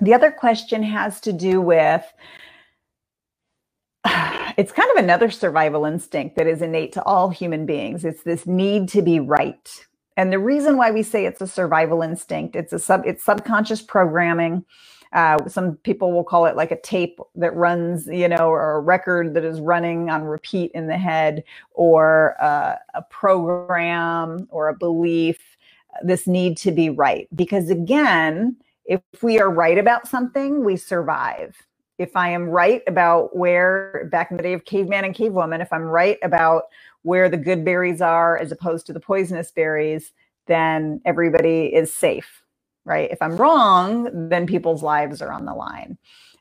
The other question has to do with it's kind of another survival instinct that is innate to all human beings. It's this need to be right. And the reason why we say it's a survival instinct, it's a sub it's subconscious programming. Uh, some people will call it like a tape that runs, you know, or a record that is running on repeat in the head, or uh, a program or a belief, this need to be right. Because again, if we are right about something, we survive. If I am right about where, back in the day of caveman and cavewoman, if I'm right about where the good berries are as opposed to the poisonous berries, then everybody is safe right? If I'm wrong, then people's lives are on the line.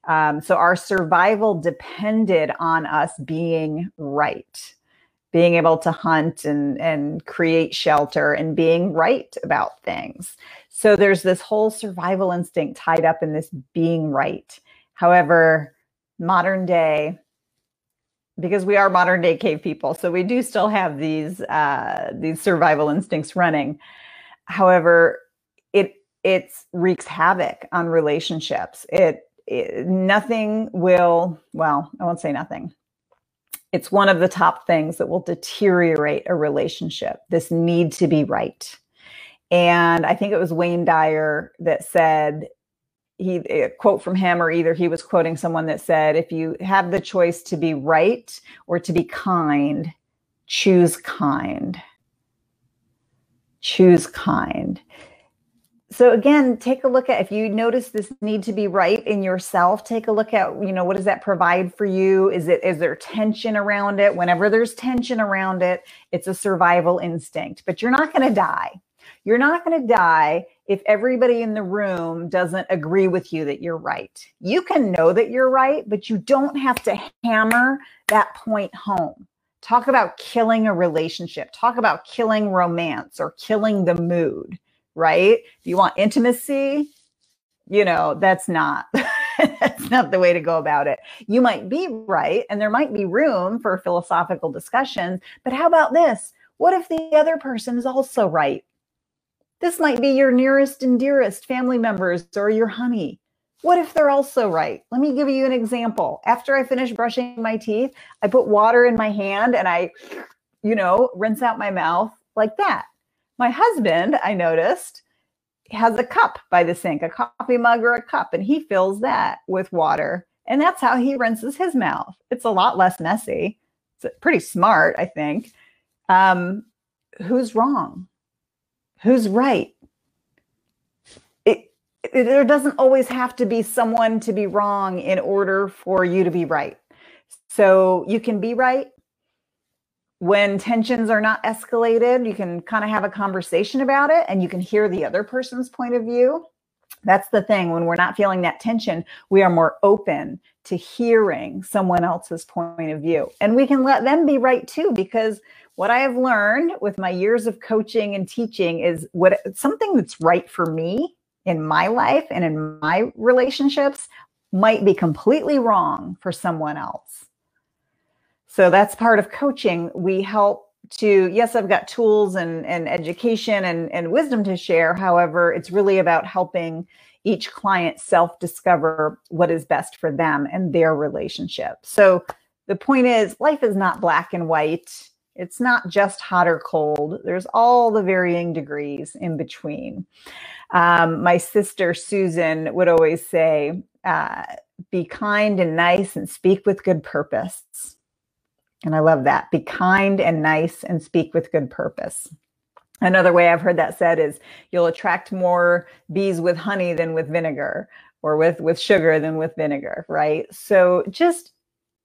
Um, so our survival depended on us being right, being able to hunt and, and create shelter and being right about things. So there's this whole survival instinct tied up in this being right. However, modern day, because we are modern day cave people, so we do still have these uh, these survival instincts running. However, it it wreaks havoc on relationships. It, it nothing will, well, I won't say nothing. It's one of the top things that will deteriorate a relationship. This need to be right. And I think it was Wayne Dyer that said, he a quote from him or either he was quoting someone that said if you have the choice to be right or to be kind choose kind choose kind so again take a look at if you notice this need to be right in yourself take a look at you know what does that provide for you? Is it is there tension around it? Whenever there's tension around it it's a survival instinct. But you're not going to die. You're not going to die if everybody in the room doesn't agree with you that you're right. You can know that you're right but you don't have to hammer that point home. Talk about killing a relationship. Talk about killing romance or killing the mood right? If you want intimacy, you know, that's not that's not the way to go about it. You might be right and there might be room for philosophical discussions, but how about this? What if the other person is also right? This might be your nearest and dearest family members or your honey. What if they're also right? Let me give you an example. After I finish brushing my teeth, I put water in my hand and I, you know, rinse out my mouth like that. My husband, I noticed, has a cup by the sink, a coffee mug or a cup, and he fills that with water. And that's how he rinses his mouth. It's a lot less messy. It's pretty smart, I think. Um, who's wrong? Who's right? It, it, there doesn't always have to be someone to be wrong in order for you to be right. So you can be right when tensions are not escalated, you can kind of have a conversation about it and you can hear the other person's point of view. That's the thing. When we're not feeling that tension, we are more open to hearing someone else's point of view. And we can let them be right too, because what I have learned with my years of coaching and teaching is what something that's right for me in my life and in my relationships might be completely wrong for someone else. So that's part of coaching. We help to, yes, I've got tools and, and education and, and wisdom to share. However, it's really about helping each client self discover what is best for them and their relationship. So the point is, life is not black and white. It's not just hot or cold. There's all the varying degrees in between. Um, my sister Susan would always say, uh, be kind and nice and speak with good purpose. And I love that. Be kind and nice and speak with good purpose. Another way I've heard that said is you'll attract more bees with honey than with vinegar or with with sugar than with vinegar, right? So just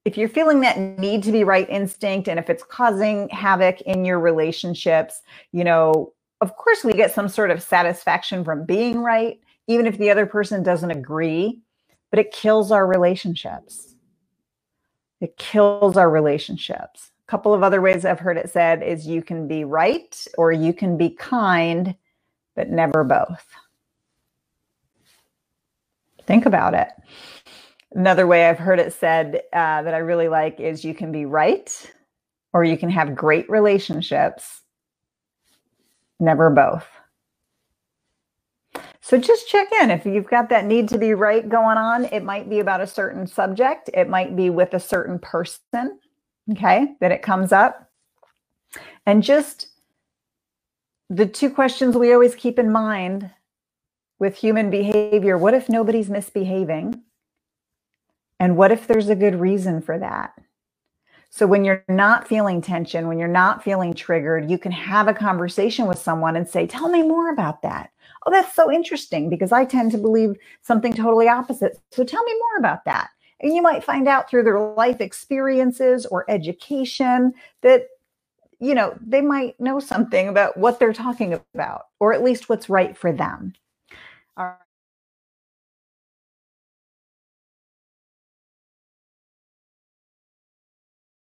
if you're feeling that need to be right instinct and if it's causing havoc in your relationships, you know, of course we get some sort of satisfaction from being right even if the other person doesn't agree, but it kills our relationships it kills our relationships. A couple of other ways I've heard it said is you can be right or you can be kind, but never both. Think about it. Another way I've heard it said uh, that I really like is you can be right or you can have great relationships, never both. So just check in. If you've got that need to be right going on, it might be about a certain subject, it might be with a certain person, okay, that it comes up. And just the two questions we always keep in mind with human behavior what if nobody's misbehaving? And what if there's a good reason for that? So when you're not feeling tension, when you're not feeling triggered, you can have a conversation with someone and say, Tell me more about that. Oh, that's so interesting because I tend to believe something totally opposite. So tell me more about that. And you might find out through their life experiences or education that, you know, they might know something about what they're talking about, or at least what's right for them.